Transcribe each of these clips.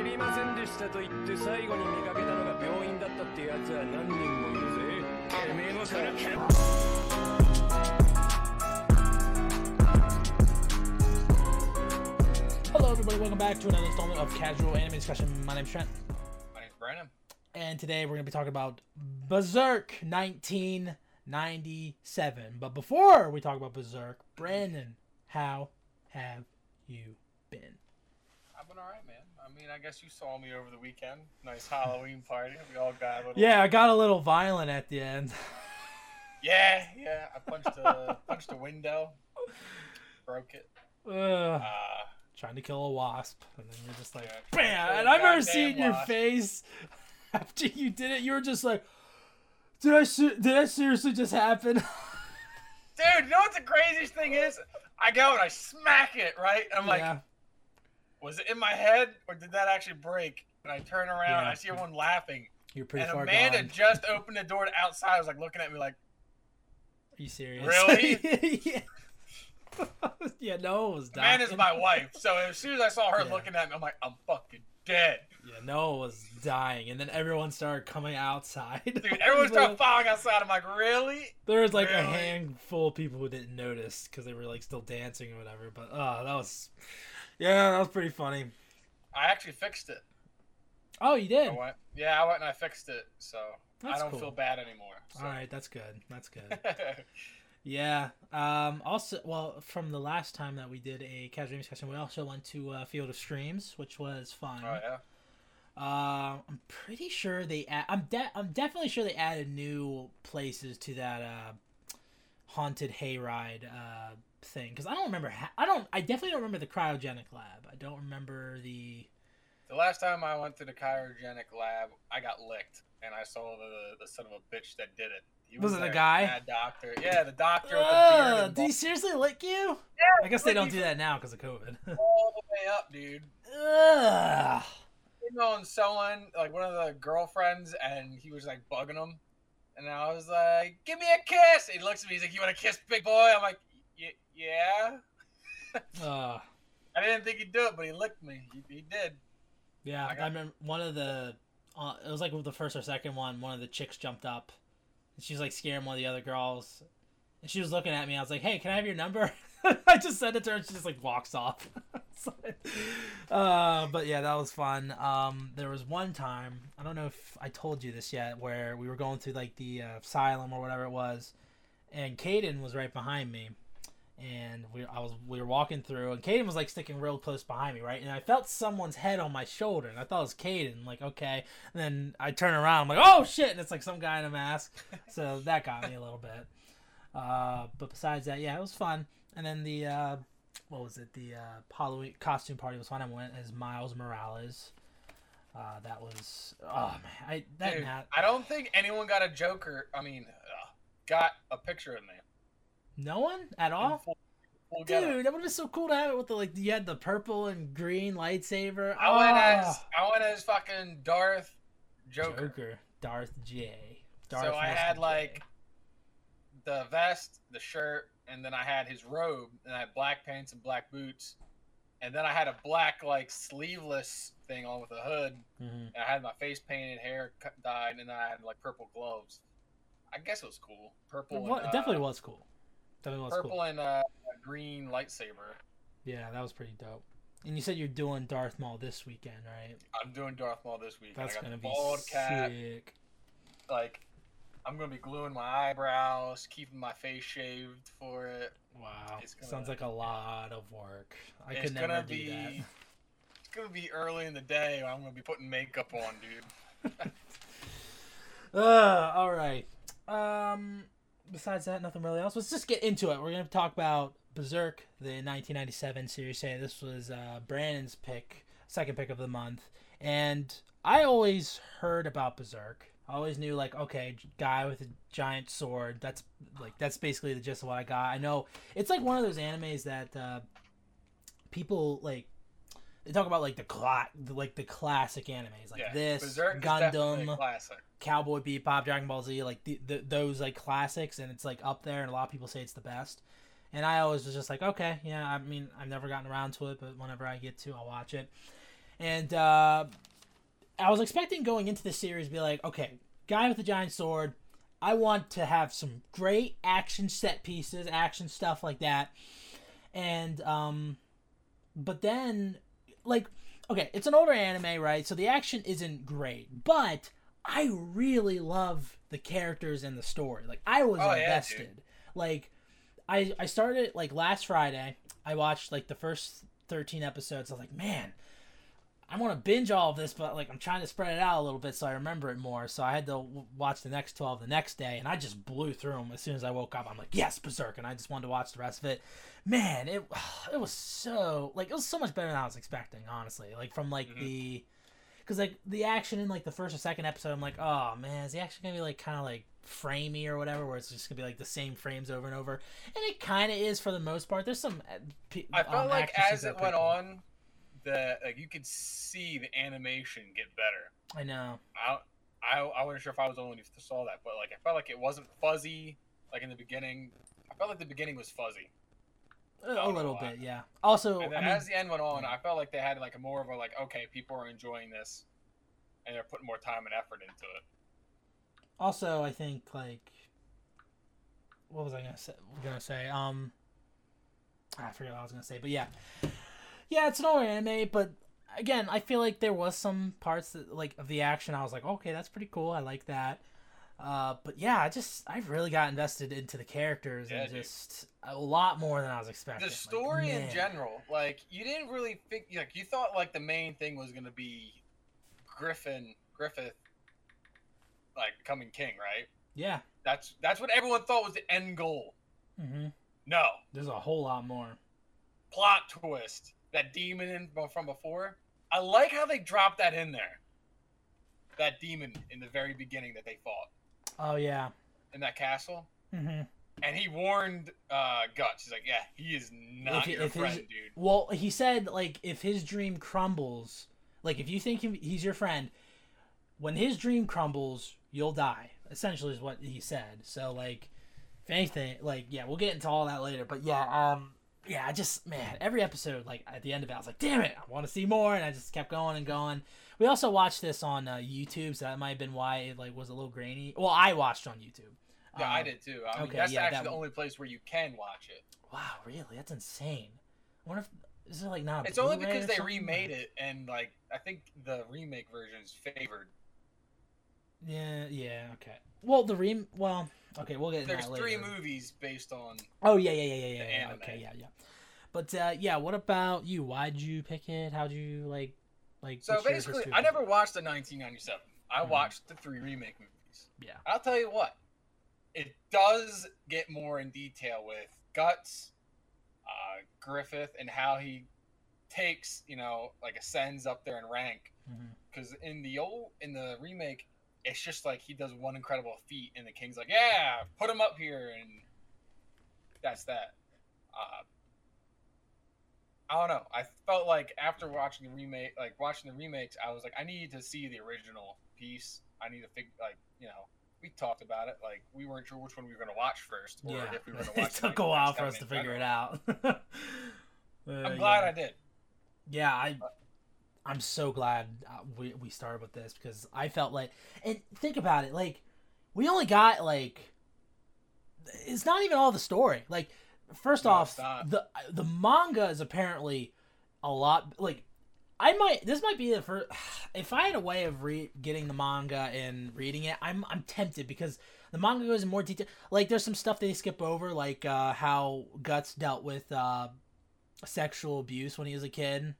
知りませんでしたと言って最後に見かけたのが病院だったってやつは何人もいるぜてめえもそれけ Hello, everybody. Welcome back to another installment of Casual Anime Discussion. My name's Trent, My name's Brandon. and today we're going to be talking about Berserk 1997. But before we talk about Berserk, Brandon, how have you been? I've been alright, man. I mean, I guess you saw me over the weekend. Nice Halloween party. We all got a little. Yeah, I got a little violent at the end. Yeah, yeah. I punched a punched a window, broke it. Ugh, Uh, trying to kill a wasp, and then you're just like, Yeah, bam! And I remember goddamn seeing your wasp. face after you did it. You were just like, "Did I? ser- Did that seriously just happen?" dude, you know what the craziest thing is? I go and I smack it right. I'm like, yeah. Was it in my head or did that actually break? And I turn around, and I see everyone laughing, You're pretty sure. and far Amanda gone. just opened the door to outside. Was like looking at me like, Are you serious? Really? yeah. yeah, Noah was dying. Amanda's my wife. So as soon as I saw her Yeah. looking at me, I'm like, I'm fucking dead. Yeah, Noah was dying, and then everyone started coming outside. Dude, everyone started following outside. I'm like, really? There was like a handful of people who didn't notice because they were like still dancing or whatever. But oh, that was, yeah, that was pretty funny. I actually fixed it. Oh, you did. I went, yeah, I went and I fixed it, so That's I don't cool. feel bad anymore. So. All right, that's good. That's good. Yeah. Um. Also, well, from the last time that we did a casual game discussion, we also went to uh, Field of Screams, which was fun. oh yeah. Uh, I'm pretty sure they. Add, I'm de- I'm definitely sure they added new places to that uh, haunted hayride uh thing because I don't remember. Ha- I don't. I definitely don't remember the cryogenic lab. I don't remember the. The last time I went to the cryogenic lab, I got licked, and I saw the the son of a bitch that did it. He Was it the guy? Doctor. Yeah, the doctor with the did he seriously lick you? Yeah, I guess they don't do that now because of COVID. all the way up, dude. Ugh. You know, and someone like one of the girlfriends, and he was like bugging him, and I was like, "Give me a kiss." And he looks at me, he's like, "You want to kiss, big boy?" I'm like, "Y- "Yeah." Uh, I didn't think he'd do it, but he licked me. He, he did. yeah, I I, remember one of the. Uh, it was like the first or second one. One of the chicks jumped up, and she was like scaring one of the other girls, and she was looking at me. I was like, "Hey, can I have your number?" I just sent it to her, and she just like walks off. So, uh, but yeah, that was fun. Um, there was one time I don't know if I told you this yet, where we were going through like the uh, asylum or whatever it was, and Caden was right behind me. And we I was we were walking through, and Caden was like sticking real close behind me, right? And I felt someone's head on my shoulder, and I thought it was Caden. Like, okay. And then I turn around, I'm like, oh shit! And it's like some guy in a mask. So that got me a little bit. Uh, but besides that, yeah, it was fun. And then the uh, what was it? The uh, Halloween costume party was fun. I went as Miles Morales. Uh, that was oh man, I that Dude, Nat, I don't think anyone got a Joker. I mean, uh, got a picture of me. No one at all. getup. Dude, that would have been so cool to have it with the like you had the purple and green lightsaber. I went as Oh. I went as fucking Darth Joker. Joker, Darth J. Darth so I Mr. had J. like the vest, the shirt, and then I had his robe, and I had black pants and black boots, and then I had a black like sleeveless thing on with a hood. Mhm. And I had my face painted, hair cut, dyed, and then I had like purple gloves. I guess it was cool. Purple, It, and, wa- it uh, definitely was cool. Was purple cool. and uh, green lightsaber. Yeah, that was pretty dope. And you said you're doing Darth Maul this weekend, right? I'm doing Darth Maul this week. That's gonna be cap. sick. Like, I'm gonna be gluing my eyebrows, keeping my face shaved for it. Wow, gonna- sounds like a lot of work. I could never do be. that. It's gonna be early in the day. I'm gonna be putting makeup on, dude. Uh, all right. Um, besides that, nothing really else. Let's just get into it. We're gonna talk about Berserk, the 1997 series. A. This was uh, Brandon's pick, second pick of the month, and I always heard about Berserk. I always knew like, okay, guy with a giant sword. That's like that's basically the gist of what I got. I know it's like one of those animes that uh, people like. They talk about like the cla- like the classic animes like yeah, this Berserk Gundam. Cowboy Bebop, Dragon Ball Z, like the, the, those like classics, and it's like up there, and a lot of people say it's the best. And I always was just like, okay, yeah. I mean, I've never gotten around to it, but whenever I get to, I'll watch it. And uh, I was expecting going into the series to be like, okay, guy with the giant sword. I want to have some great action set pieces, action stuff like that. And um but then like okay, it's an older anime, right? So the action isn't great, but I really love the characters and the story. Like I was Oh, yeah, invested. like I I started like last Friday. I watched like the first 13 episodes. I was like, "Man, I want to binge all of this, but like I'm trying to spread it out a little bit so I remember it more. So I had to w- watch the next 12 the next day, and I just blew through them as soon as I woke up. I'm like, yes, Berserk, and I just wanted to watch the rest of it. Man, it it was so like it was so much better than I was expecting, honestly. Like from like Mhm. the because like the action in like the first or second episode, I'm like, oh man, is the action gonna be like kind of like framey or whatever, where it's just gonna be like the same frames over and over, and it kind of is for the most part. There's some. pe- I felt um, like as it went cool. on, the like you could see the animation get better. I know. I I I wasn't sure if I was the only one who saw that, but like I felt like it wasn't fuzzy like in the beginning. I felt like the beginning was fuzzy, A, little bit, yeah. Also, and I mean, as the end went on, I felt like they had like a more of a like okay, people are enjoying this, and they're putting more time and effort into it. also I think like, what was I gonna say? Gonna say, um, I forget what I was gonna say, but yeah, yeah, it's an older anime, but again, I feel like there was some parts that like of the action. I was like, okay, that's pretty cool. I like that. Uh, but yeah, I just I've really got invested into the characters Yeah, and dude. just a lot more than I was expecting. The Like, story in general, like you didn't really think like you thought like the main thing was gonna be Griffin Griffith, like becoming king, right? Yeah. That's that's what everyone thought was the end goal. hmm No, There's a whole lot more. plot twist. That demon in, from before. I like how they dropped that in there. That demon in the very beginning that they fought Oh yeah. in that castle, Mm-hmm. and he warned uh, Guts. He's like, "Yeah, he is not If your if his- friend, dude." Well, he said like if his dream crumbles, like if you think he's your friend, when his dream crumbles, you'll die. Essentially, is what he said. So like, if anything, like yeah, we'll get into all that later. But yeah, um, yeah, I just man, every episode, like at the end of it, I was like, damn it, I want to see more, and I just kept going and going. We also watched this on uh, YouTube, so that might have been why it like was a little grainy. Well, I watched on YouTube. Yeah, I Um, did too. I mean, okay, that's yeah, actually that the only place where you can watch it. Wow, really? That's insane. I wonder if is it like not? a It's only because they something, remade it, and like I think the remake version is favored. Yeah, yeah, okay. Well, the rem. Well, okay, we'll get There's three movies based on. Oh yeah, yeah, yeah, yeah, yeah. yeah. Okay, yeah, yeah. But uh, yeah, what about you? Why'd you pick it? How'd you like, like? So basically, I never watched the 1997. I Mhm. watched the three remake movies. Yeah. I'll tell you what, it does get more in detail with Guts, uh, Griffith, and how he takes, you know, like ascends up there in rank. Mhm. Because in the old, in the remake, it's just like he does one incredible feat, and the king's like, "Yeah, put him up here," and that's that. Uh, I don't know. I felt like after watching the remake, like watching the remakes, I was like, I need to see the original piece. I need to figure, like, you know, we talked about it. Like, we weren't sure which one we were going to watch first, or Yeah, if we were going to watch. it took a while for us to figure it out. Uh, I'm glad yeah. I did. Yeah, I I'm so glad uh, we we started with this because I felt like and think about it like we only got like it's not even all the story. Like first No, off, the the manga is apparently a lot like I might this might be the first if I had a way of re- getting the manga and reading it, I'm I'm tempted because the manga goes in more detail. Like there's some stuff they skip over, like uh, how Guts dealt with uh, sexual abuse when he was a kid.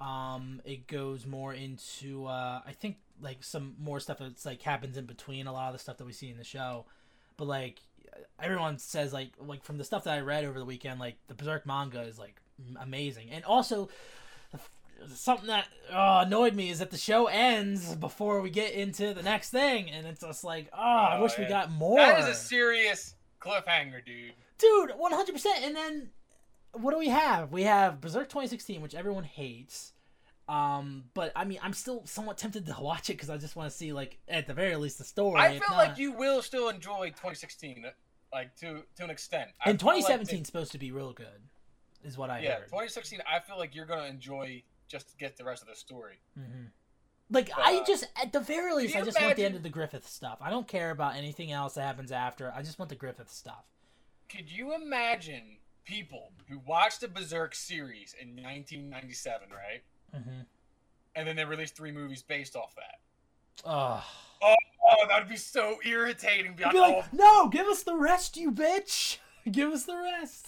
Um, it goes more into uh, I think like some more stuff that's like happens in between a lot of the stuff that we see in the show. But like everyone says like like from the stuff that I read over the weekend, like the Berserk manga is like amazing, and also something that uh, annoyed me is that the show ends before we get into the next thing, and it's just like, oh, I Oh, wish we got more. That is a serious cliffhanger, dude. dude, one hundred percent. And then what do we have? We have Berserk 2016, which everyone hates. Um, but I mean, I'm still somewhat tempted to watch it because I just want to see, like, at the very least, the story. I feel not- like you will still enjoy 2016, like to to an extent. I And feel like 2017 it- is supposed to be real good, is what I yeah, heard. 2016. I feel like you're gonna enjoy just to get the rest of the story. hmm Like I Uh, just, at the very least, I just want the end of the Griffith stuff. I don't care about anything else that happens after. I just want the Griffith stuff. Could you imagine people who watched the Berserk series in 1997, right? hmm And then they released three movies based off that. Ugh. Oh, that'd be so irritating. Be like, no, give us the rest, you bitch. give us the rest.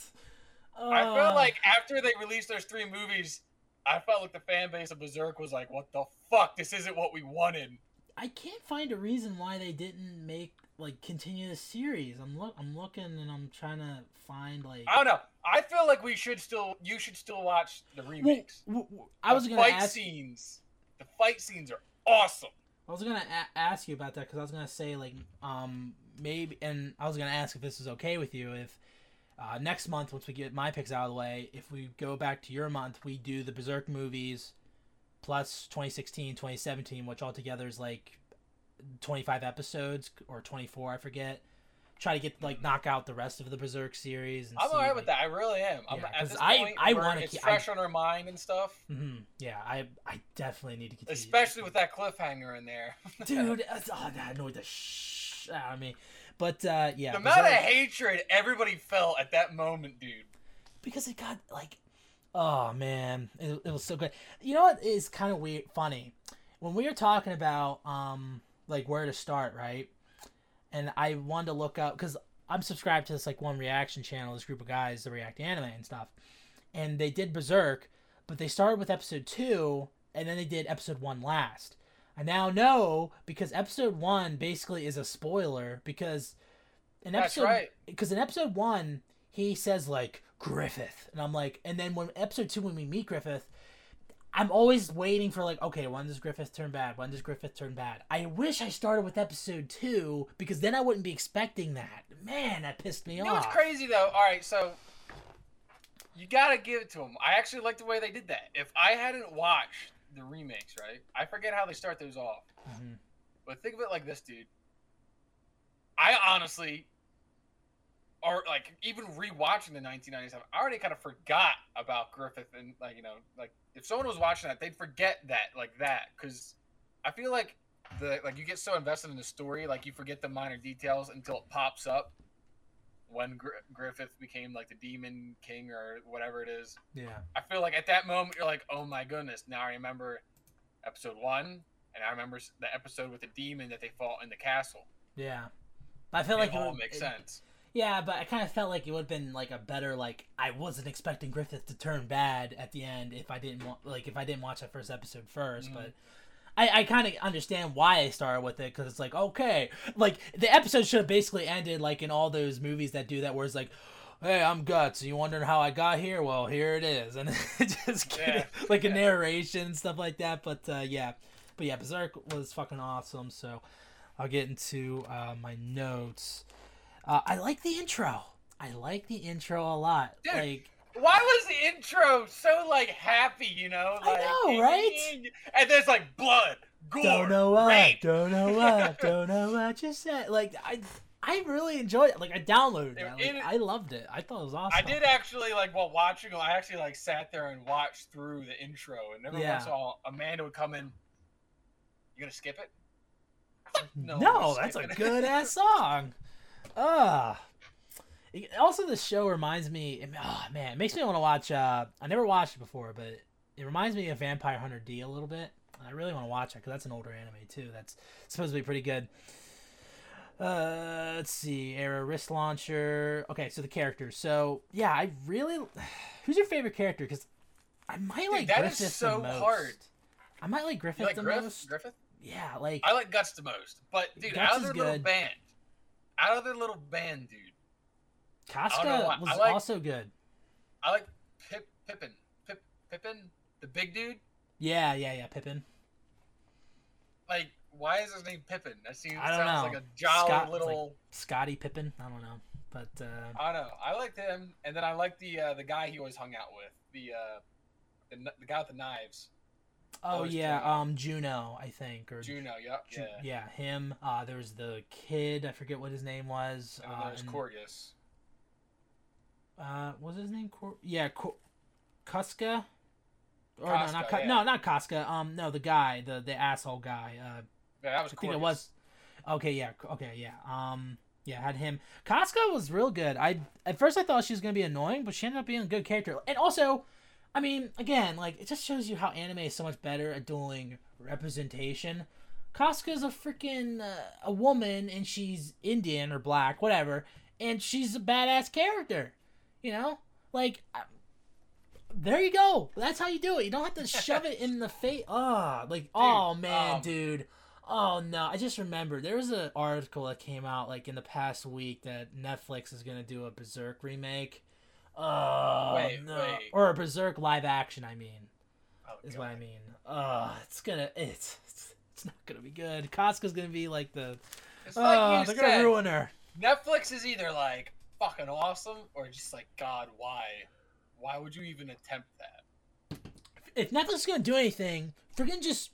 I felt like after they released those three movies, I felt like the fan base of Berserk was like, "What the fuck? This isn't what we wanted." I can't find a reason why they didn't make like continue the series. I'm look, I'm looking and I'm trying to find like. I don't know. I feel like we should still, you should still watch the Well, remakes. w- w- I was gonna fight ask. scenes. The fight scenes are awesome. I was gonna a- ask you about that because I was gonna say like um maybe, and I was gonna ask if this is okay with you if uh, next month once we get my picks out of the way, if we go back to your month, we do the Berserk movies plus 2016, 2017, which altogether is like 25 episodes or 24, I forget. Try to get like knock out the rest of the Berserk series. And I'm alright like, with that. I really am. I'm, Yeah, at 'cause this I- point, I wanna it's keep- fresh on our mind and stuff. hmm Yeah, I I definitely need to continue. Especially with that cliffhanger in there. dude. Oh, that annoyed the shh out of me. But uh, yeah, the amount of hatred everybody felt at that moment, dude. because it got like, oh man, it, it was so good. You know what is kind of weird, funny when we were talking about um like where to start, right? And I wanted to look up because I'm subscribed to this like one reaction channel, this group of guys that react to anime and stuff, and they did Berserk, but they started with episode two, and then they did episode one last. I now know because episode one basically is a spoiler because in That's episode right. because in episode one he says like Griffith, and I'm like, and then when episode two when we meet Griffith, I'm always waiting for like, okay, when does Griffith turn bad? When does Griffith turn bad? I wish I started with episode two because then I wouldn't be expecting that. Man, that pissed me You know off. what's crazy though? All right, so you gotta give it to them. I actually like the way they did that. If I hadn't watched the remakes, right? I forget how they start those off. Mhm. But think of it like this, dude. I honestly, or like even rewatching the 1997, I already kind of forgot about Griffith and like you know, like if someone was watching that, they'd forget that like that because I feel like the like you get so invested in the story, like you forget the minor details until it pops up when Gr- Griffith became like the Demon King or whatever it is. Yeah. I feel like at that moment you're like, oh my goodness, now I remember episode one, and I remember the episode with the demon that they fought in the castle. Yeah. I felt like it all would- makes it- sense. Yeah, but I kind of felt like it would have been like a better like I wasn't expecting Griffith to turn bad at the end if I didn't want like if I didn't watch that first episode 1st Mhm. But I I kind of understand why I started with it because it's like okay, like the episode should have basically ended like in all those movies that do that where it's like. Hey, I'm Guts. You wondering how I got here? Well, here it is, and it just get Yeah. like a narration and stuff like that. But uh, yeah, but yeah, Berserk was fucking awesome. So I'll get into uh, my notes. Uh, I like the intro. I like the intro a lot. Dude, like, Why was the intro so like happy? You know, I know, right? And there's like blood, gore, don't know what, rape. don't know what, don't know what you said. Like, I, I really enjoyed it. Like, I downloaded it. Like, It- I loved it. I thought it was awesome. I did actually like while watching. I actually like sat there and watched through the intro, and every Yeah. once in a while, Amanda would come in. You gonna skip it? No, No, that's a good ass song. Ah. It- Also, the show reminds me. Oh man, it makes me want to watch. Uh, I never watched it before, but it reminds me of Vampire Hunter D a little bit. I really want to watch it because that's an older anime too. That's supposed to be pretty good. Uh, let's see. Era wrist launcher. Okay, so the characters. So yeah, I really. Who's your favorite character? Because I might like that is Griffith so the most. hard. I might like Griffith You like the Griff? most. Griffith? Yeah, like I like Guts the most, but dude, Guts out of is their little good. band, out of their little band, dude, Casca was like- also good. I like Pip Pippin, Pip Pippin, the big dude. Yeah, yeah, yeah. Pippin. Like, why is his name Pippin? That seems I don't sounds know. like a jolly Scott- little. Scottie Pippen. I don't know, but uh, I don't know. I liked him, and then I liked the uh, the guy he always hung out with, the uh, the, the guy with the knives, oh yeah, um, Juno, I think, or Juno. Yep. Ju- Yeah. yeah, him. Uh, there was the kid. I forget what his name was. And then uh, there's and- Corgus. Uh, was his name Cor? Yeah, Cor- Kuska, or no, not yeah. no, not Casca. Um, no, the guy, the the asshole guy. Uh, Yeah, that was I think it was. Okay, yeah, okay, yeah. Um, yeah, had him. Casca was real good. I at first I thought she was gonna be annoying, but she ended up being a good character. And also, I mean, again, like it just shows you how anime is so much better at doing representation. Casca's a freaking uh, a woman, and she's Indian or black, whatever, and she's a badass character. You know, like. I, there you go. That's how you do it. You don't have to shove it in the face. Oh, like, oh man, um, dude. Oh no, I just remembered there was an article that came out like in the past week that Netflix is gonna do a Berserk remake. Oh Wait, no, wait. or a Berserk live action. I mean, Oh, is God. what I mean. Uh, it's gonna it's it's, it's not gonna be good. Casca's gonna be like the It's oh, like they're you gonna ruin her. Netflix is either like fucking awesome or just like God, why? Why would you even attempt that? If Netflix is gonna do anything, freaking just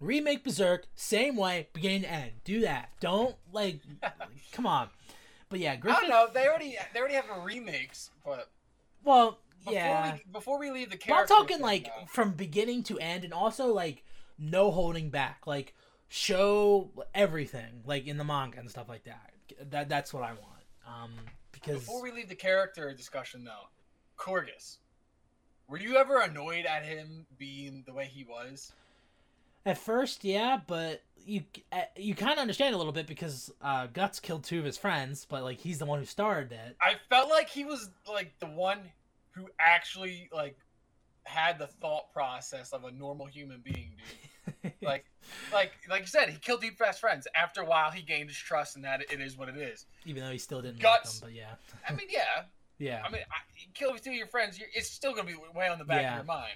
remake Berserk same way, beginning to end. Do that. Don't like, come on. But yeah, I Griffith. don't know. They already they already have a remakes, but Well, before yeah. we before we leave the But I'm talking thing, like though, from beginning to end, and also like no holding back. Like show everything, like in the manga and stuff like that. That that's what I want. Um, because before we leave the character discussion though, Corgus, were you ever annoyed at him being the way he was? At first, yeah, but you uh, you kind of understand a little bit because uh, Guts killed two of his friends, but like he's the one who started it. I felt like he was like the one who actually like had the thought process of a normal human being, dude. Like, like, like you said, he killed deep best friends. After a while, he gained his trust, and that it is what it is. even though he still didn't Guts. like them, but yeah, I mean, yeah. yeah, I mean, I, kill two of your friends, you're, it's still gonna be way on the back Yeah. of your mind.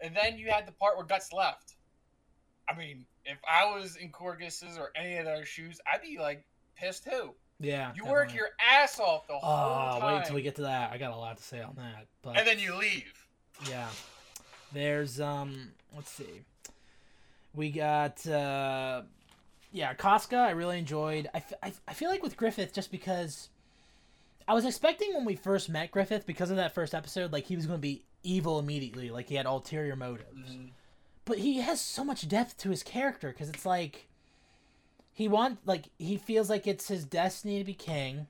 And then you had the part where Guts left. I mean, if I was in Corgus's or any of their shoes, I'd be like pissed too. yeah. You work your ass off the Oh, whole time, wait till we get to that. I got a lot to say on that, but and then you leave. Yeah. There's um let's see. We got uh yeah, Casca I really enjoyed. I, f- I, f- I feel like with Griffith just because I was expecting when we first met Griffith because of that first episode like he was going to be evil immediately, like he had ulterior motives. But he has so much depth to his character cuz it's like he want like he feels like it's his destiny to be king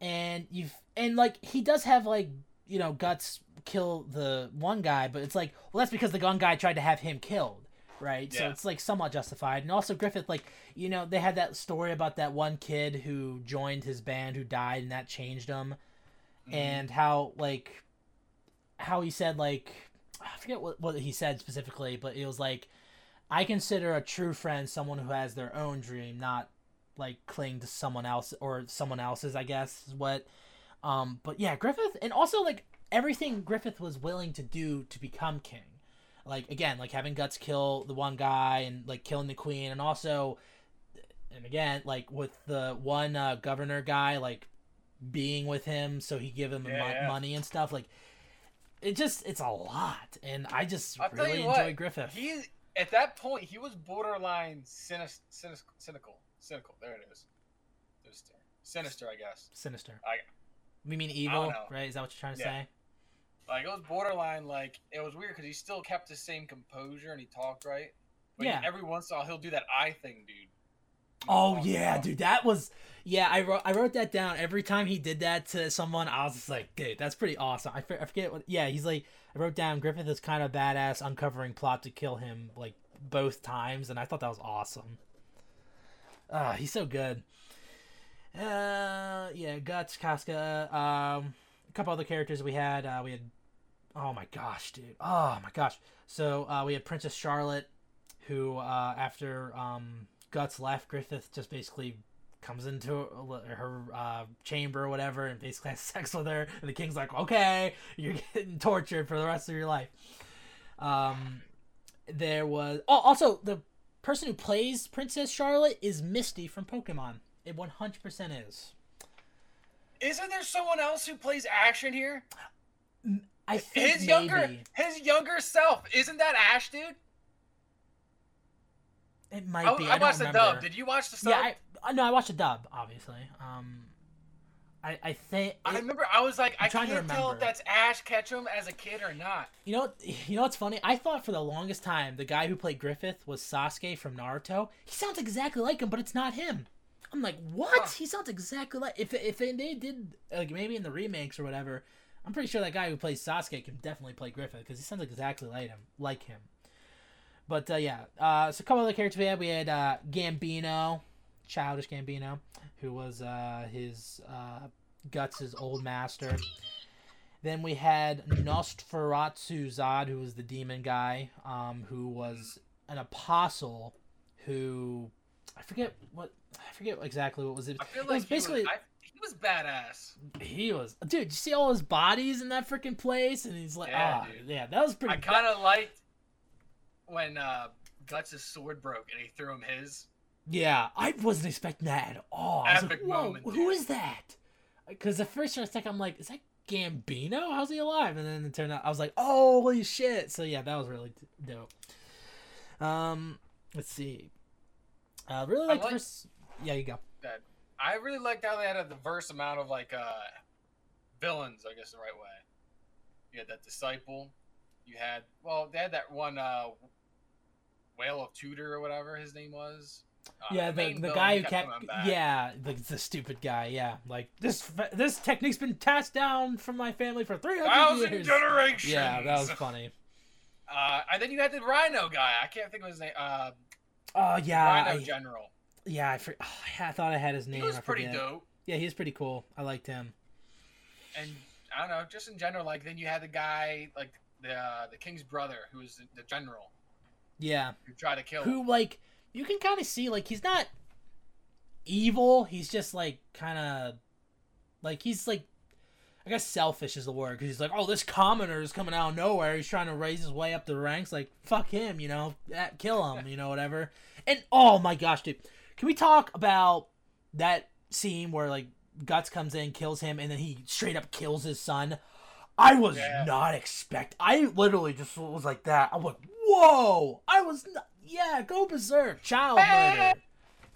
and you've and like he does have like you know guts kill the one guy but it's like well that's because the gun guy tried to have him killed right yeah. so it's like somewhat justified and also griffith like you know they had that story about that one kid who joined his band who died and that changed him Mm-hmm. and how like how he said like i forget what, what he said specifically but it was like i consider a true friend someone who has their own dream not like cling to someone else or someone else's i guess is what um but yeah griffith and also like everything griffith was willing to do to become king like again like having guts kill the one guy and like killing the queen and also and again like with the one uh, governor guy like being with him so he give him Yeah, yeah. money and stuff like it just it's a lot and i just I'll really enjoy what, griffith He at that point he was borderline cynic, cynic, cynical, cynical. There it is. Sinister, sinister, I guess. sinister I- we mean evil right is that what you're trying to Yeah. say Like it was borderline. Like it was weird because he still kept the same composure and he talked right. But Yeah. every once in a while he'll do that eye thing, dude. Oh what I'm talking yeah, about? dude, that was yeah. I wrote I wrote that down. Every time he did that to someone, I was just like, dude, that's pretty awesome. I, I forget what. Yeah, he's like, I wrote down Griffith is kind of badass, uncovering plot to kill him like both times, and I thought that was awesome. Ah, he's so good. Uh, yeah, guts, Casca. Um, a couple other characters we had. Uh, we had. Oh my gosh, dude. Oh my gosh. So uh, we had Princess Charlotte, who uh, after um, Guts left, Griffith just basically comes into her uh, chamber or whatever and basically has sex with her. And the king's like, okay, you're getting tortured for the rest of your life. Um, there was. Oh, also, the person who plays Princess Charlotte is Misty from Pokemon. It 100% is. Isn't there someone else who plays Ash in here? I think His younger, his younger self. Isn't that Ash, dude? It might I, be. I I, watched the dub. Did you watch the sub? Yeah, I, no, I watched the dub, obviously. Um, I I think I remember I was like, I'm I can't to tell if that's Ash Ketchum as a kid or not. You know, you know what's funny? I thought for the longest time the guy who played Griffith was Sasuke from Naruto. He sounds exactly like him, but it's not him. I'm like, what? Huh. He sounds exactly like if if they did like maybe in the remakes or whatever. I'm pretty sure that guy who plays Sasuke can definitely play Griffith because he sounds exactly like him, like him. But uh, yeah, uh, so a couple other characters we had. We had uh, Gambino, childish Gambino, who was uh, his uh, Guts' old master. Then we had Nosferatu Zod, who was the demon guy, um, who was an apostle who I forget what I forget exactly what was it. I feel it like was he basically was, I, he was badass. he was dude. You see all his bodies in that freaking place, and he's like, Yeah, ah, dude. yeah, that was pretty. I kind of liked when uh, Guts' sword broke and he threw him his. Yeah, I wasn't expecting that at all. I was like, Whoa, moment, who is that? Because at first for a second I'm like, is that Gambino? How's he alive? And then it turned out I was like, oh, holy shit! So yeah, that was really dope. Um, let's see. Uh, really the like- first. Yeah, you go. That I really liked how they had a diverse amount of like uh, villains. I guess the right way. You had that disciple. You had well, they had that one uh, whale of Tudor or whatever his name was. Uh, yeah, the, main the guy who kept, back. yeah, the, the stupid guy, yeah, like this this technique's been passed down from my family for three hundred years. generations. Yeah, that was funny. Uh, and then you had the Rhino guy. I can't think of his name. Uh, Oh yeah, Rhino I, General. yeah, I, for, oh, I thought I had his name. He was I pretty forget. dope. Yeah, he's pretty cool. I liked him. And I don't know, just in general, like then you had the guy like the uh, the king's brother, who was the, the general Yeah, who tried to kill him. who like you can kind of see like he's not evil. He's just like kind of like he's like I guess selfish is the word because he's like, oh, this commoner is coming out of nowhere. He's trying to raise his way up the ranks. Like, fuck him, you know, eh, kill him, you know, whatever. And oh my gosh, dude, can we talk about that scene where like Guts comes in, kills him, and then he straight up kills his son? I was Yeah. not expect. I literally just was like that. I'm like, whoa! I was not. Yeah, go berserk, child Hey! murder.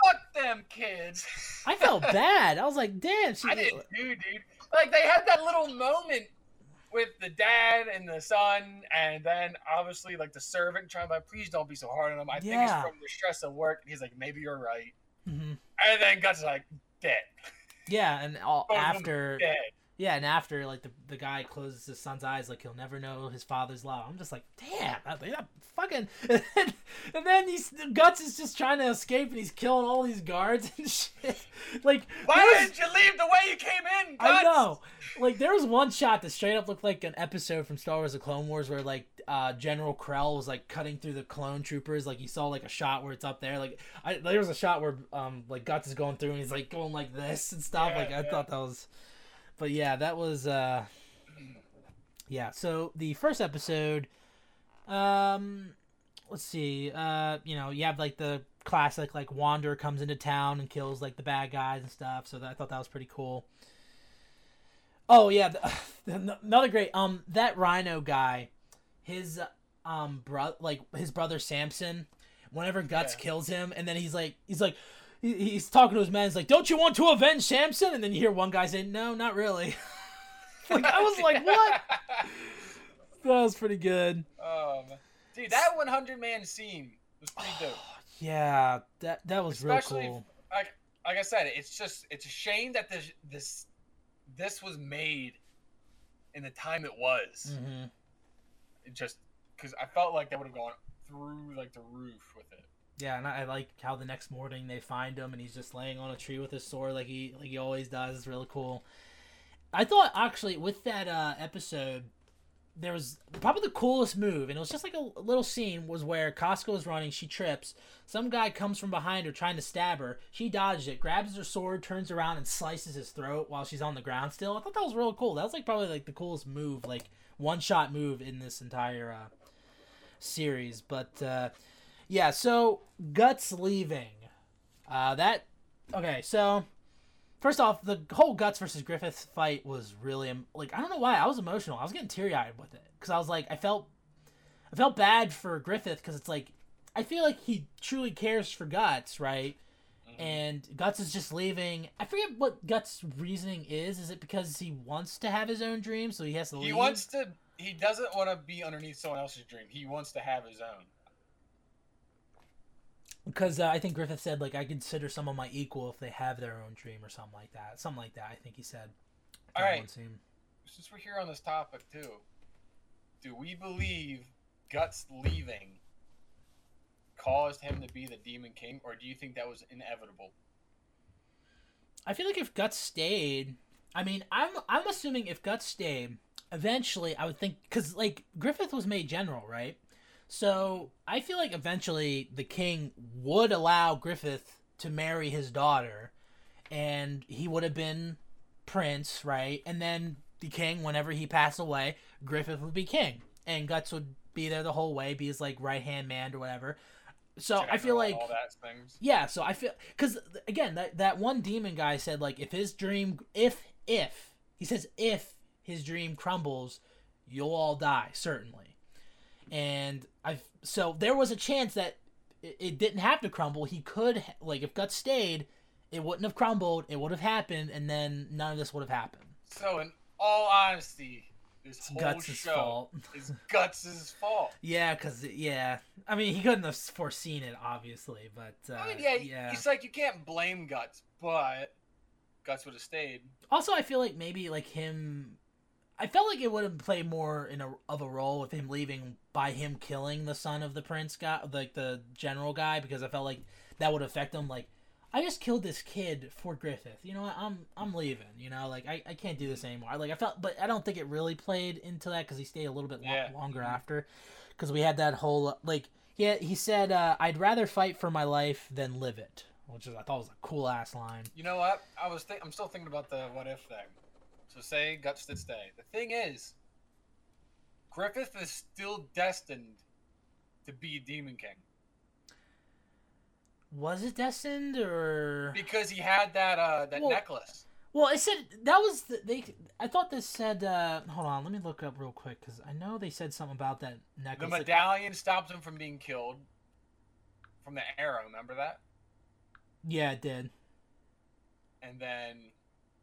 Fuck them kids. I felt bad. I was like, damn. She, I didn't do, dude. Like they had that little moment with the dad and the son, and then obviously like the servant trying to like, please don't be so hard on him. I think Yeah. it's from the stress of work. And he's like, maybe you're right. Mhm. And then Guts is like, dead. Yeah, and all, Both after Dead. Yeah, and after like the the guy closes his son's eyes, like he'll never know his father's love. I'm just like, damn, that, that fucking. And then, and then he's guts is just trying to escape, and he's killing all these guards and shit. Like, Why was- didn't you leave the way you came in? Guts? I know. Like there was one shot that straight up looked like an episode from Star Wars: The Clone Wars, where like uh, General Krell was like cutting through the clone troopers. Like you saw like a shot where it's up there. Like I, there was a shot where um like Guts is going through and he's like going like this and stuff. Yeah, like I yeah. thought that was, but yeah, that was uh, yeah. So the first episode, um, let's see. Uh, you know, you have like the classic like Wander comes into town and kills like the bad guys and stuff. So that, I thought that was pretty cool. Oh yeah, the, another great um that Rhino guy, his um bro like his brother Samson, whenever Guts Yeah. kills him, and then he's like he's like he's talking to his men. He's like, "Don't you want to avenge Samson?" And then you hear one guy say, "No, not really." like I was like, "What?" That was pretty good. Um, dude, that 100 man scene was pretty dope. Yeah, that that was Especially real cool. Like, like I said, it's just it's a shame that this this this was made in the time it was. hmm It just because I felt like that would have gone through like the roof with it. Yeah, and I, like how the next morning they find him and he's just laying on a tree with his sword like he like he always does. It's really cool. I thought actually with that uh, episode, there was probably the coolest move, and it was just like a little scene was where Casca is running, she trips, some guy comes from behind her trying to stab her, she dodges it, grabs her sword, turns around and slices his throat while she's on the ground still. I thought that was real cool. That was like probably like the coolest move, like one shot move in this entire uh, series. But uh, yeah, so guts leaving. Uh, that okay. So first off, the whole guts versus Griffith fight was really like I don't know why I was emotional. I was getting teary eyed with it because I was like I felt I felt bad for Griffith because it's like I feel like he truly cares for guts, right? Mhm. and Guts is just leaving. I forget what Guts' reasoning is. Is it because he wants to have his own dream, so he has to he leave? wants to. He doesn't want to be underneath someone else's dream. He wants to have his own. Because uh, I think Griffith said like I consider someone my equal if they have their own dream or something like that. Something like that. I think he said. All right. Since we're here on this topic too, do we believe Guts leaving caused him to be the Demon King, or do you think that was inevitable? I feel like if Guts stayed, I mean, I'm I'm assuming if Guts stayed, eventually I would think because like Griffith was made general, right? So I feel like eventually the king would allow Griffith to marry his daughter, and he would have been prince, right? And then the king, whenever he passed away, Griffith would be king, and Guts would be there the whole way, be his like right hand man or whatever. So I feel like all that things. yeah, so I feel because again that that one demon guy said like if his dream if if he says if his dream crumbles, you'll all die certainly, and I so there was a chance that it, it didn't have to crumble. He could like if Guts stayed, it wouldn't have crumbled. It would have happened, and then none of this would have happened. So, in all honesty, this It's whole Guts' show fault. is Guts' fault. Yeah, because yeah, I mean he couldn't have foreseen it obviously, but uh, I mean, yeah, yeah. it's like you can't blame Guts, but Guts would have stayed. Also, I feel like maybe like him. I felt like it would have played more in a of a role with him leaving by him killing the son of the prince guy, like the general guy, because I felt like that would affect him. Like, I just killed this kid for Griffith. You know what? I'm I'm leaving. You know, like I, I can't do this anymore. Like I felt, but I don't think it really played into that because he stayed a little bit lo- longer Mhm. after, because we had that whole like yeah he said uh, I'd rather fight for my life than live it, which is I thought was a cool ass line. You know what? I was think I'm still thinking about the what if thing. So say Guts did stay. The thing is, Griffith is still destined to be Demon King Was it destined or? because he had that uh that Well, necklace. Well, it said that was the, they. I thought this said. uh Hold on, let me look up real quick because I know they said something about that The necklace. Like, medallion stopped him from being killed from the arrow. Remember that? yeah, it did. And then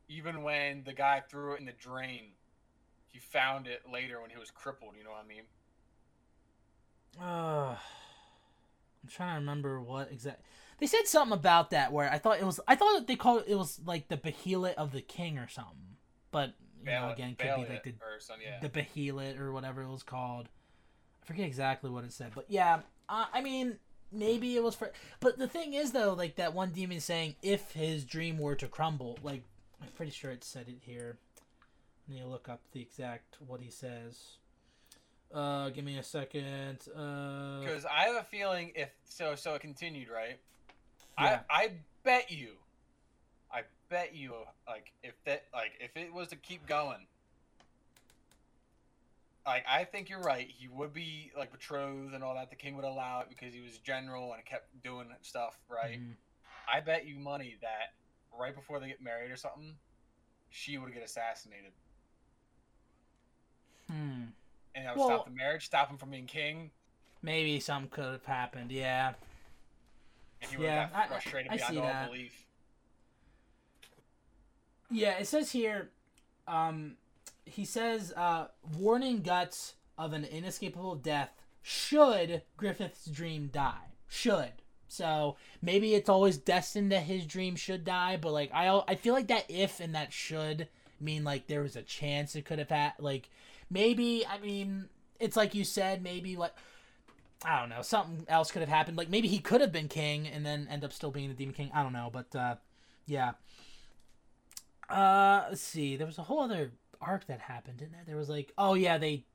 even when the guy threw it in the drain, he found it later when he was crippled. You know what I mean? Uh, I'm trying to remember what exact. They said something about that where I thought it was. I thought they called it, it was like the behelit of the king or something. But you know, Bail- again, could bail be like the something. Yeah. the behelit or whatever it was called. I forget exactly what it said, but yeah, uh, I mean, maybe it was for. But the thing is, though, like that one demon saying, if his dream were to crumble, like I'm pretty sure it said it here. I need to look up the exact what he says. Uh, give me a second. Uh, Because I have a feeling if so, so it continued, right? Yeah. I I bet you, I bet you, like if that, like if it was to keep going, like I think you're right. He would be like betrothed and all that. The king would allow it because he was general and kept doing stuff, right? mhm. I bet you money that right before they get married or something, she would get assassinated. And that would Well- stop the marriage, stop him from being king, Maybe something could have happened. Yeah. and he would Yeah, have I- frustrated I beyond see all that. belief. Yeah, it says here, um, he says, uh, warning Guts of an inescapable death should Griffith's dream die. Should. So maybe it's always destined that his dream should die, but like I, I feel like that if and that should mean like there was a chance it could have had like maybe I mean it's like you said maybe like I don't know something else could have happened like maybe he could have been king and then end up still being the demon king I don't know but uh, yeah uh, let's see. There was a whole other arc that happened, didn't there? There was like, oh yeah, they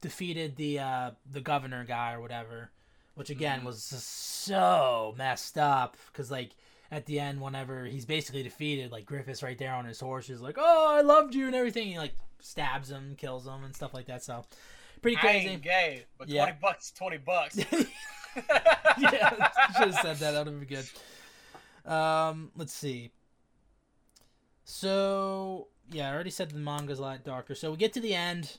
defeated the uh the governor guy or whatever, which again Mhm. was so messed up because like at the end, whenever he's basically defeated, like Griffith's right there on his horse, he's like, oh, I loved you and everything. He like stabs him, kills him, and stuff like that. So pretty I crazy. ain't gay, but Yeah. twenty bucks, twenty bucks. yeah, should have said that. That would have been good. Um, let's see. So yeah, I already said the manga's a lot darker. So we get to the end,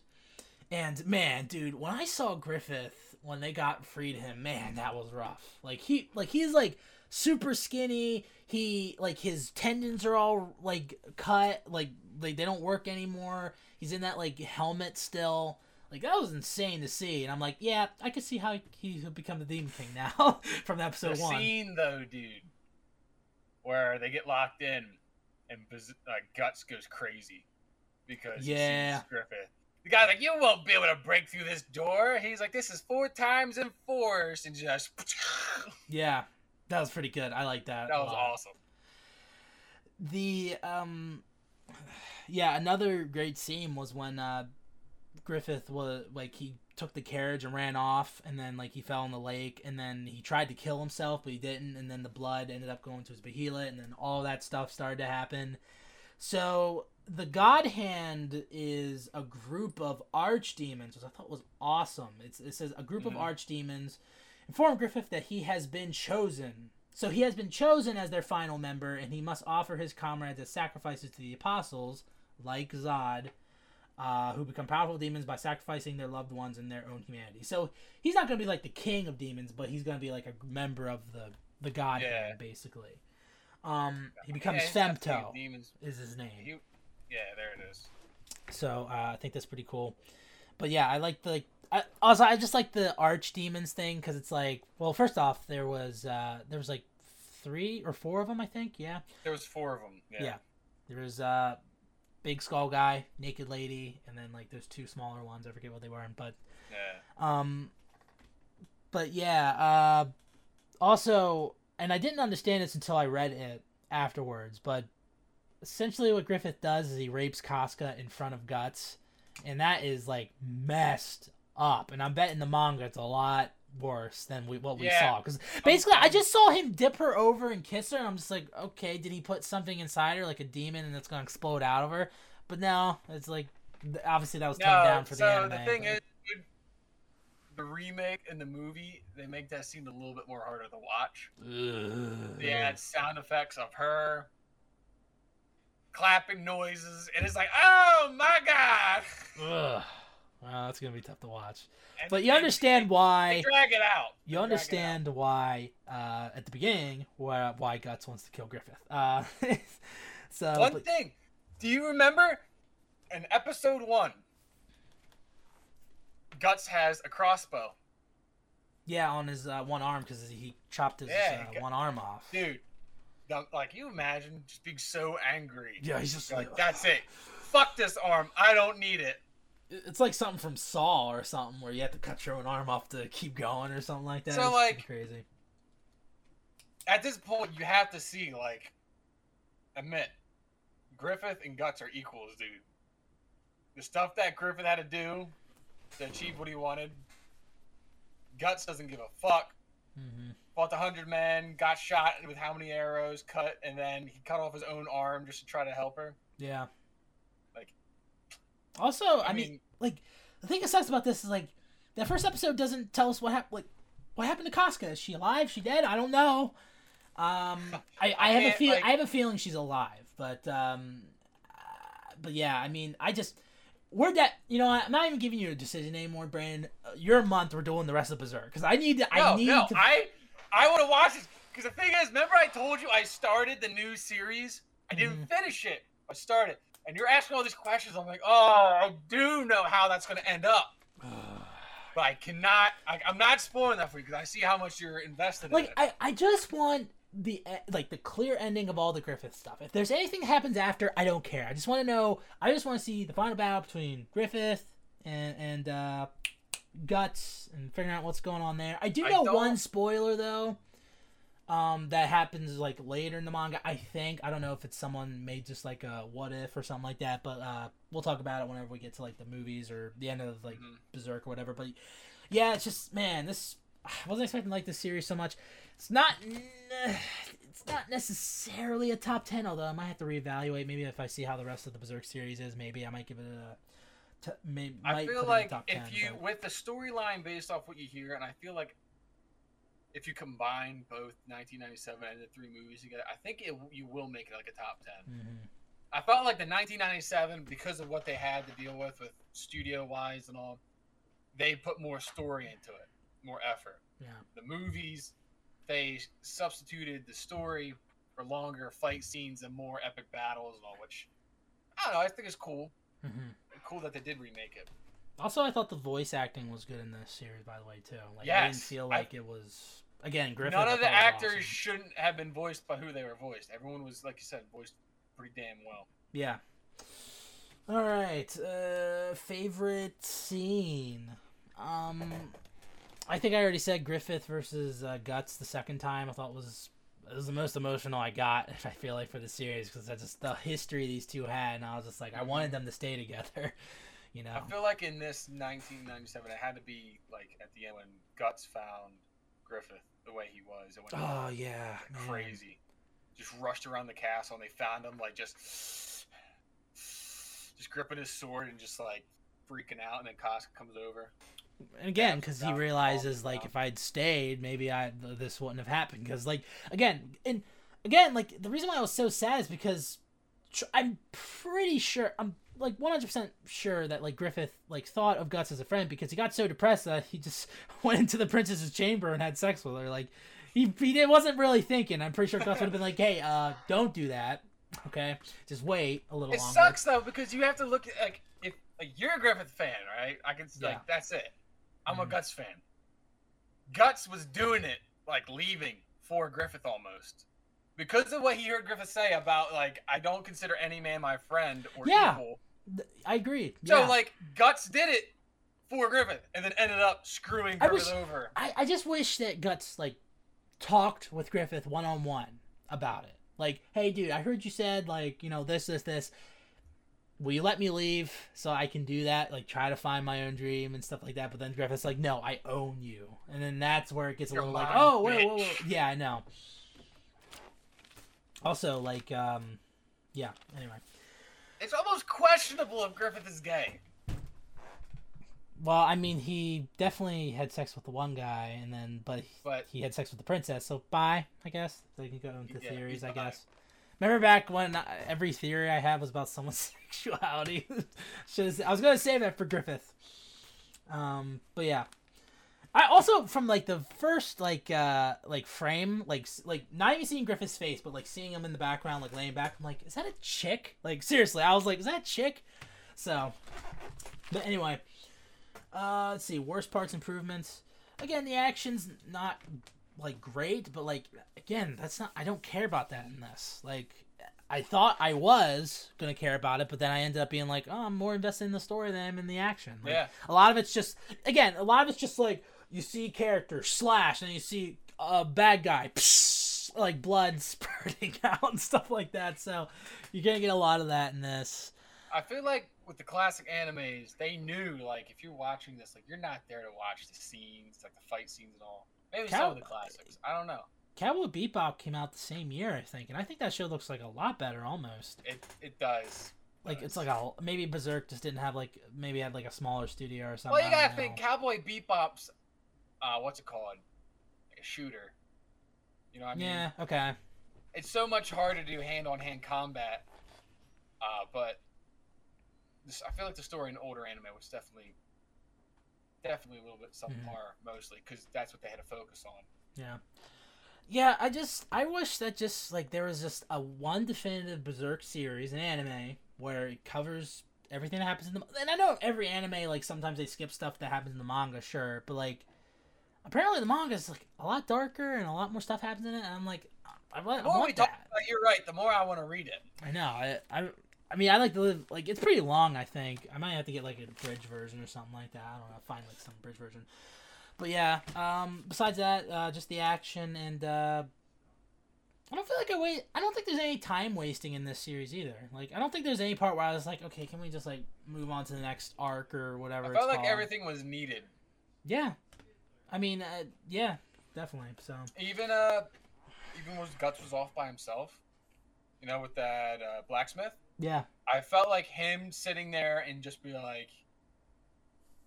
and man, dude, when I saw Griffith when they got freed him, man, that was rough. Like he, like he's like super skinny. He like his tendons are all like cut, like like they don't work anymore. He's in that like helmet still. Like that was insane to see, and I'm like, yeah, I could see how he would become the Demon King now from episode the one. scene though, dude, where they get locked in and uh, Guts goes crazy because Yeah. Griffith. The guy's like, "You won't be able to break through this door." He's like, "This is four times enforced," and just Yeah, that was pretty good. I like that. that was awesome. the um yeah another great scene was when uh griffith was like he took the carriage and ran off and then like he fell in the lake and then he tried to kill himself but he didn't and then the blood ended up going to his behelit and then all that stuff started to happen so the god hand is a group of archdemons which i thought was awesome it's, it says a group Mhm. of archdemons inform griffith that he has been chosen so he has been chosen as their final member, and he must offer his comrades as sacrifices to the apostles, like Zod, uh, who become powerful demons by sacrificing their loved ones and their own humanity. So he's not going to be like the king of demons, but he's going to be like a member of the the god Yeah. hand, basically. Um, he becomes Yeah, Femto, Demons. is his name. He, yeah, there it is. So uh, I think that's pretty cool. But yeah, I like the like. I, also, I just like the arch demons thing because it's like, well, first off, there was uh, there was like three or four of them, I think. Yeah, There was four of them. Yeah. Yeah. there was uh, big skull guy, naked lady, and then like there's two smaller ones. I forget what they were, but Yeah. um, but yeah, uh, also, and I didn't understand this until I read it afterwards, but essentially what Griffith does is he rapes Casca in front of Guts, and that is like messed up. And I'm betting the manga it's a lot worse than we, what we Yeah. saw because basically I just saw him dip her over and kiss her, and I'm just like, okay, did he put something inside her like a demon and it's gonna explode out of her? But now it's like obviously that was toned No, down for the so anime. the thing but- is, the remake and the movie, they make that scene a little bit more harder to watch. They add sound effects of her clapping noises, and it's like, oh my god! Ugh. Well, that's gonna be tough to watch. And But you understand why. drag it out. They You understand why uh, at the beginning why why Guts wants to kill Griffith. Uh, so. One but- thing, do you remember in episode one, Guts has a crossbow. yeah, on his uh, one arm because he chopped his Yeah, uh, got- one arm off. Dude, like, you imagine just being so angry. Yeah, he's just like, like, that's it. Fuck this arm. I don't need it. it's like something from Saw or something where you have to cut your own arm off to keep going or something like that. So, It's like- crazy. At this point, you have to see, like, admit, Griffith and Guts are equals, dude. The stuff that Griffith had to do to achieve what he wanted, Guts doesn't give a fuck. hmm Fought the hundred men, got shot with how many arrows, cut, and then he cut off his own arm just to try to help her. Yeah. Like- Also, I, mean, like the thing that sucks about this is like that first episode doesn't tell us what happened. Like what happened to Casca? Is she alive? She dead? I don't know. Um, I, I have a feel. like- I have a feeling she's alive, but um, uh, but yeah, I mean, I just we're that you know I'm not even giving you a decision anymore, Brandon. Uh, you're a month. We're doing the rest of Berserk because I need to. I No, need no, to. I I want to watch this because the thing is, remember I told you I started the new series. I didn't Mhm. finish it. I started, and you're asking all these questions. I'm like, oh, I do know how that's going to end up, but I cannot. I, I'm not spoiling that for you because I see how much you're invested in like it. I, I just want the e- like the clear ending of all the Griffith stuff. If there's anything that happens after, I don't care. I just want to know. I just want to see the final battle between Griffith and and uh, Guts and figuring out what's going on there. I do know don't- one spoiler though. Um, that happens like later in the manga. I think I don't know if it's someone made just like a what if or something like that. But uh, we'll talk about it whenever we get to like the movies or the end of like Mhm. Berserk or whatever. But yeah, it's just man, this I wasn't expecting like this series so much. It's not. It's not necessarily a top ten, although I might have to reevaluate. Maybe if I see how the rest of the Berserk series is, maybe I might give it a. T- may, I feel put it in like if 10, you but- with the storyline based off what you hear, and I feel like if you combine both 1997 and the three movies together, I think it you will make it like a top ten. Mhm. I felt like the 1997 because of what they had to deal with with studio wise and all, they put more story into it, more effort. Yeah. The movies, they substituted the story for longer fight scenes and more epic battles and all, which I don't know. I think it's cool. hmm Cool that they did remake it. Also, I thought the voice acting was good in this series, by the way, too. Like, I didn't Yes, feel I- like it was again Griffith. None of the actors awesome. shouldn't have been voiced by who they were voiced. Everyone was, like you said, voiced pretty damn well. Yeah. All right. Uh, favorite scene. Um, I think I already said Griffith versus uh, Guts the second time. I thought was it was the most emotional I got. I feel like for the series because that's just the history these two had, and I was just like, I wanted them to stay together. You know. I feel like in this 1997, it had to be like at the end when Guts found Griffith the way he was, and when he Oh yeah. man. crazy. Just rushed around the castle and they found him like just just gripping his sword and just like freaking out and then Casca comes over. And again, because he realizes like if I'd stayed, maybe I this wouldn't have happened. Because like again, and again, like the reason why I was so sad is because tr- I'm pretty sure I'm like 100 percent sure that like Griffith like thought of Guts as a friend because he got so depressed that he just went into the princess's chamber and had sex with her. Like he he wasn't really thinking. I'm pretty sure Guts would have been like, hey, uh, don't do that. Okay, just wait a little It longer. sucks though because you have to look at like if like you're a Griffith fan, right? I can Yeah. like that's it. I'm a Mhm. Guts fan. Guts was doing it like leaving for Griffith almost. Because of what he heard Griffith say about like I don't consider any man my friend or Yeah. I agree. So yeah. like Guts did it for Griffith and then ended up screwing I Griffith wish- over. I, I just wish that Guts like talked with Griffith one on one about it. Like, hey, dude, I heard you said like you know this, this, this. Will you let me leave so I can do that? Like, try to find my own dream and stuff like that. But then Griffith's like, no, I own you, and then that's where it gets a You're little like, oh, wait, wait, wait. yeah, I know. Also, like, um, yeah. Anyway, It's almost questionable if Griffith is gay. well, I mean, he definitely had sex with the one guy, and then but he, But he had sex with the princess, so bye, I guess. They can go into Yeah, theories, I guess. Remember back when every theory I had was about someone's sexuality? I was gonna save that for Griffith. Um, but yeah. I also from like the first like uh like frame like like not even seeing Griffith's face but like seeing him in the background like laying back I'm like is that a chick like seriously I was like is that a chick so but anyway uh let's see worst parts improvements again the action's not like great but like again that's not I don't care about that in this like I thought I was gonna care about it but then I ended up being like oh I'm more invested in the story than I'm in the action like, Yeah. a lot of it's just again a lot of it's just like you see character slash and you see a bad guy psh, like blood spurting out and stuff like that so you're gonna get a lot of that in this I feel like with the classic animes, they knew like if you're watching this, like you're not there to watch the scenes, like the fight scenes and all. Maybe some of the classics. I don't know. Cowboy Bebop came out the same year I think and I think that show looks like a lot better almost It it does. like it's like a maybe Berserk just didn't have like maybe had like a smaller studio or something Well, you gotta think. Cowboy Bebop's, uh, what's it called? Like a shooter. You know what I mean? yeah okay It's so much harder to do hand-on-hand combat. Uh, but this, I feel like the story in older anime was definitely, definitely a little bit subpar, Mm-hmm. mostly because that's what they had to focus on. Yeah. Yeah, I just I wish that just like there was just a one definitive Berserk series, an anime, where it covers everything that happens in the and I know every anime like sometimes they skip stuff that happens in the manga, sure, but like apparently the manga is like a lot darker and a lot more stuff happens in it, and I'm like I, I, I want talk that. about you're right. The more I want to read it. I know. I, I I mean I like to live like it's pretty long. I think I might have to get like a bridge version or something like that. I don't know. Find like some bridge version. But yeah. Um. Besides that, uh, just the action and uh, I don't feel like I wait. I don't think there's any time wasting in this series either. Like I don't think there's any part where I was like, okay, can we just like move on to the next arc or whatever? I felt like called. everything was needed. Yeah. I mean, uh, yeah, definitely. So Even uh, even when Guts was off by himself, you know, with that uh, blacksmith. Yeah. I felt like him sitting there and just be like,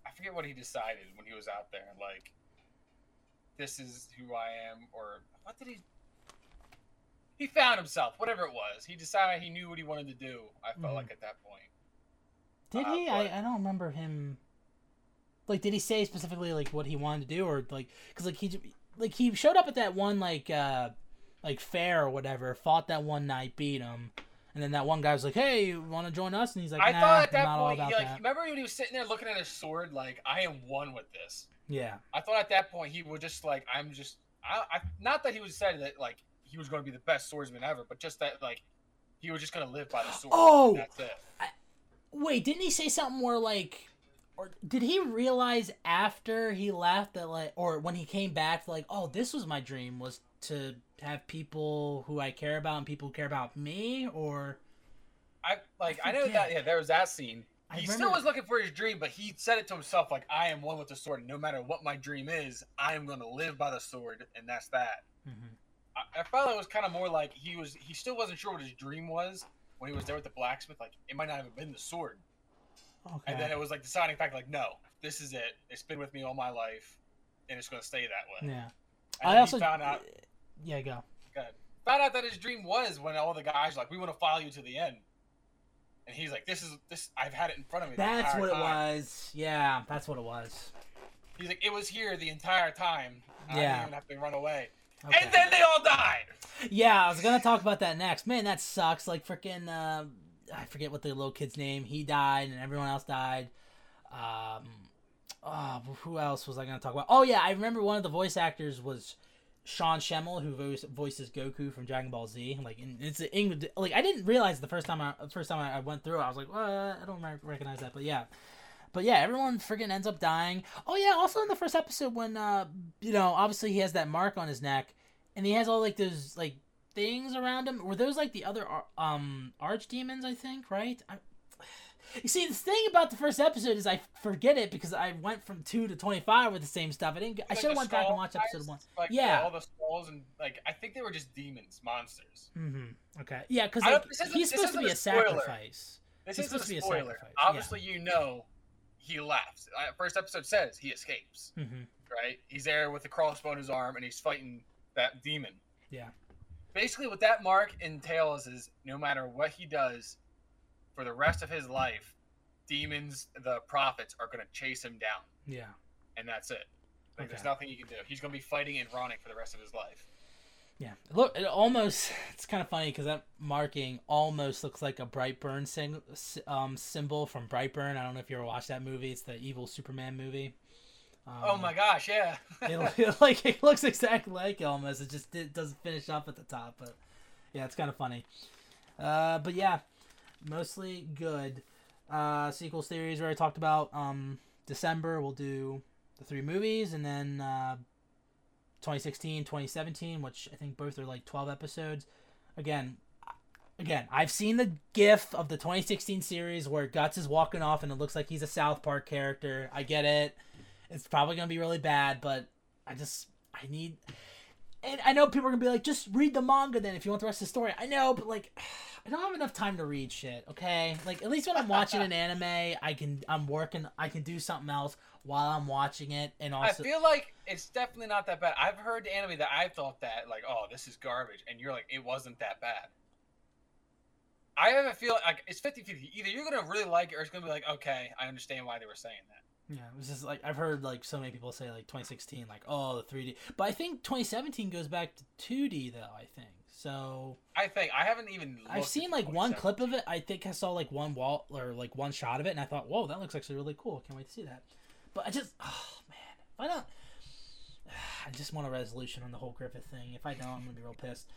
I forget what he decided when he was out there. Like, this is who I am, or what did he? He found himself, whatever it was. He decided he knew what he wanted to do. I felt Mhm. like at that point. Did Uh, he? but- I, I don't remember him. Like, did he say specifically like what he wanted to do, or like, cause like he, like he showed up at that one like uh like fair or whatever, fought that one knight, beat him, and then that one guy was like, "Hey, you want to join us?" And he's like, I nah, thought at that point, he, like, that." remember when he was sitting there looking at his sword, like, I am one with this. Yeah, I thought at that point he would just like, I'm just, I, I not that he was said that like he was going to be the best swordsman ever, but just that like he was just going to live by the sword. Oh! it. wait, didn't he say something more like? Or did he realize after he left that like, or when he came back, like, oh, this was my dream was to have people who I care about and people who care about me, or I like, I I, know that yeah, there was that scene. I He remember- still was looking for his dream, but he said it to himself like, I am one with the sword. and No matter what my dream is, I am going to live by the sword, and that's that. Mhm. I, I felt it was kind of more like he was he still wasn't sure what his dream was when he was there with the blacksmith. Like it might not have been the sword, okay, and then it was like deciding fact like no, this is it. It's been with me all my life, and it's going to stay that way. yeah. And I also he found out yeah go. good, found out that his dream was when all the guys were like we want to follow you to the end, and he's like this is this I've had it in front of me. That's what it was. Yeah, that's what it was. He's like it was here the entire time. I Yeah. didn't even have to run away, Okay. and then they all died. Yeah, I was gonna talk about that next. Man, that sucks. Like freaking, uh, I forget what the little kid's name. He died, and everyone else died. Um, oh, who else was I gonna talk about? Oh yeah, I remember one of the voice actors was Sean Schemmel, who voice, voices Goku from Dragon Ball Z. Like, it's an English. Like, I didn't realize the first time I first time I went through, I was like, what? I don't rec- recognize that. But yeah. But yeah, everyone freaking ends up dying. Oh yeah, also in the first episode when uh you know, obviously he has that mark on his neck and he has all like those like things around him. Were those like the other um arch demons? I think right. I, you see, the thing about the first episode is I forget it because I went from two to twenty five with the same stuff. I didn't. I should have went back and watched episode one. Like Yeah. all the skulls and like I think they were just demons, monsters. Mm-hmm. Okay. Yeah, because like, don't- this isn't- he's supposed to be a a sacrifice. This a supposed to be a spoiler. sacrifice, yeah. Obviously, you know he. Uh, First episode says he escapes. Mm-hmm. Right? He's there with the crossbow in his arm, and he's fighting that demon. Yeah. Basically, what that mark entails is no matter what he does for the rest of his life, demons, the prophets, are going to chase him down, Yeah. and that's it. Like, There's nothing he can do. He's going to be fighting running for the rest of his life. Yeah, look, it almost it's kind of funny because that marking almost looks like a Brightburn sing, um, symbol from Brightburn. I don't know if you ever watched that movie. It's the evil Superman movie. Um, oh my gosh, yeah. it, it, like it looks exactly like it almost. It just it doesn't finish up at the top, but yeah, it's kind of funny. Uh, but yeah, mostly good. Uh, sequel series where I talked about. Um, December we'll do the three movies, and then uh, 2016, 2017, which I think both are like 12 episodes. Again, again, I've seen the GIF of the 2016 series where Guts is walking off and it looks like he's a South Park character. I get it. It's probably gonna be really bad, but I just I need. And I know people are gonna be like, just read the manga then if you want the rest of the story. I know, but like, I don't have enough time to read shit. Okay, like at least when I'm watching an anime, I can I'm working, I can do something else while I'm watching it, and also I feel like it's definitely not that bad. I've heard anime that I thought that like, oh, this is garbage, and you're like, it wasn't that bad. I have a feeling like it's 50-50. Either you're gonna really like it, or it's gonna be like, okay, I understand why they were saying that. Yeah, it was just like I've heard like so many people say like 2016, like oh the 3D, but I think 2017 goes back to 2D though. I think so. I think I haven't even. I've seen like one clip of it. I think I saw like one wall or like one shot of it, and I thought, whoa, that looks actually really cool. Can't wait to see that. But I just, oh man, if I don't, I just want a resolution on the whole Griffith thing. If I don't, I'm gonna be real pissed.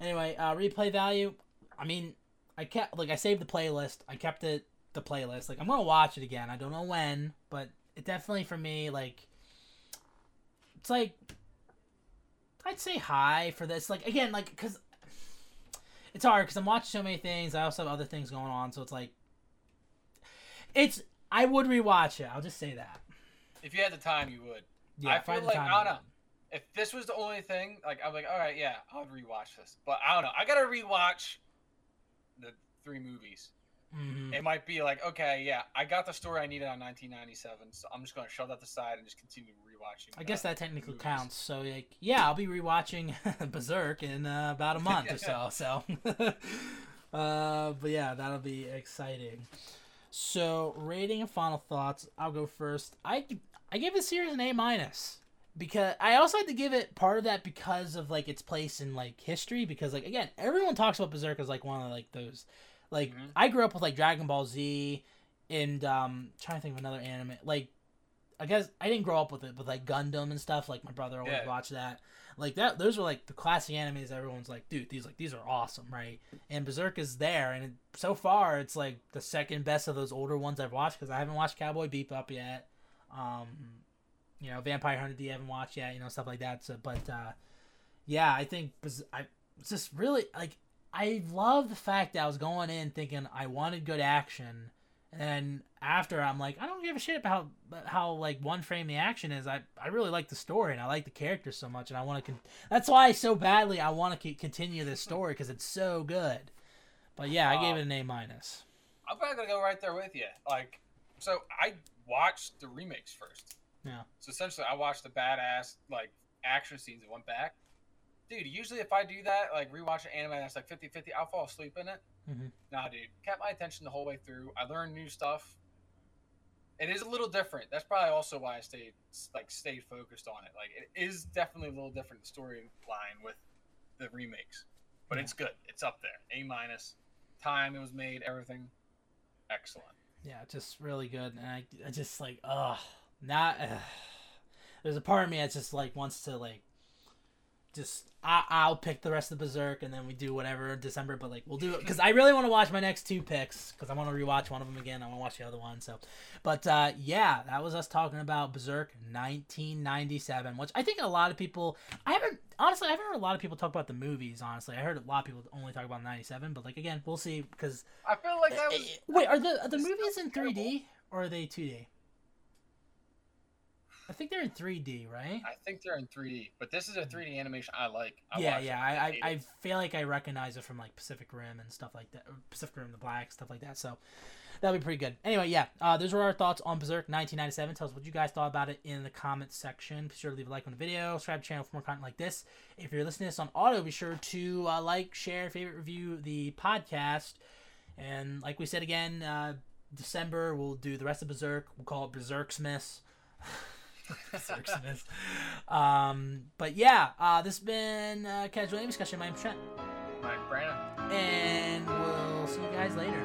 Anyway, uh, replay value. I mean, I kept like I saved the playlist. I kept it the playlist. Like I'm gonna watch it again. I don't know when, but it definitely for me like it's like I'd say high for this. Like again, like because it's hard because I'm watching so many things. I also have other things going on, so it's like it's. I would rewatch it. I'll just say that. If you had the time, you would. Yeah, I feel like I don't know. If this was the only thing, like I'm like, all right, yeah, I'll rewatch this. But I don't know. I gotta rewatch the three movies. Mhm. It might be like, okay, yeah, I got the story I needed on 1997, so I'm just gonna shove that aside and just continue rewatching. I guess that technically movies. counts. So like, yeah, I'll be rewatching Berserk in uh, about a month or so. So, uh, but yeah, that'll be exciting. So rating and final thoughts. I'll go first. I I gave the series an A minus. because I also had to give it part of that because of like its place in like history because like again everyone talks about Berserk as like one of like those like Mhm. I grew up with like Dragon Ball Z and um trying to think of another anime like I guess I didn't grow up with it but like Gundam and stuff like my brother always Yeah. watched that like that those were like the classic animes everyone's like dude these like these are awesome right and Berserk is there and it, so far it's like the second best of those older ones I've watched because I haven't watched Cowboy Bebop yet um you know Vampire Hunter D I haven't watched yet you know stuff like that so but uh yeah I think I it's just really like I love the fact that I was going in thinking I wanted good action and then after I'm like I don't give a shit about how like one frame the action is I I really like the story and I like the characters so much and I want to con- that's why so badly I want to continue this story because it's so good but yeah I gave it um, an A minus I'm probably gonna go right there with you. Like, so I watched the remakes first. Yeah. So essentially, I watched the badass like action scenes and went back. Dude, usually if I do that, like rewatch an anime that's like 50-50, I'll fall asleep in it. Mhm. Nah, dude, kept my attention the whole way through. I learned new stuff. It is a little different. That's probably also why I stayed like stayed focused on it. Like it is definitely a little different the storyline with the remakes, but Yeah. it's good. It's up there. A minus. Time it was made, everything, excellent. yeah just really good and I, I just like ugh not ugh. there's a part of me that just like wants to like just I, I'll pick the rest of Berserk and then we do whatever in December but like we'll do it. Because I really want to watch my next two picks because I want to rewatch one of them again I want to watch the other one so. But uh, yeah that was us talking about Berserk 1997 which I think a lot of people I haven't honestly I haven't heard a lot of people talk about the movies honestly. I heard a lot of people only talk about 97 but like again we'll see because I feel like that was Wait, are the are the movies in 3D or are they 2D? I think they're in 3D, right? I think they're in 3D, but this is a 3D animation I like. I yeah, yeah. I, I, I feel like I recognize it from like Pacific Rim and stuff like that. Pacific Rim the Black, stuff like that. So that'll be pretty good. Anyway, yeah. Uh, those were our thoughts on Berserk 1997. Tell us what you guys thought about it in the comments section. Be sure to leave a like on the video. Subscribe to the channel for more content like this. If you're listening to this on audio, be sure to uh, like, share, favorite, review the podcast. And like we said again, uh, December we'll do the rest of Berserk. We'll call it Berserksmas. Um, but yeah, uh, this has been uh, Casual Game Discussion. My name's Trent, Mike Brandon. and we'll see you guys later.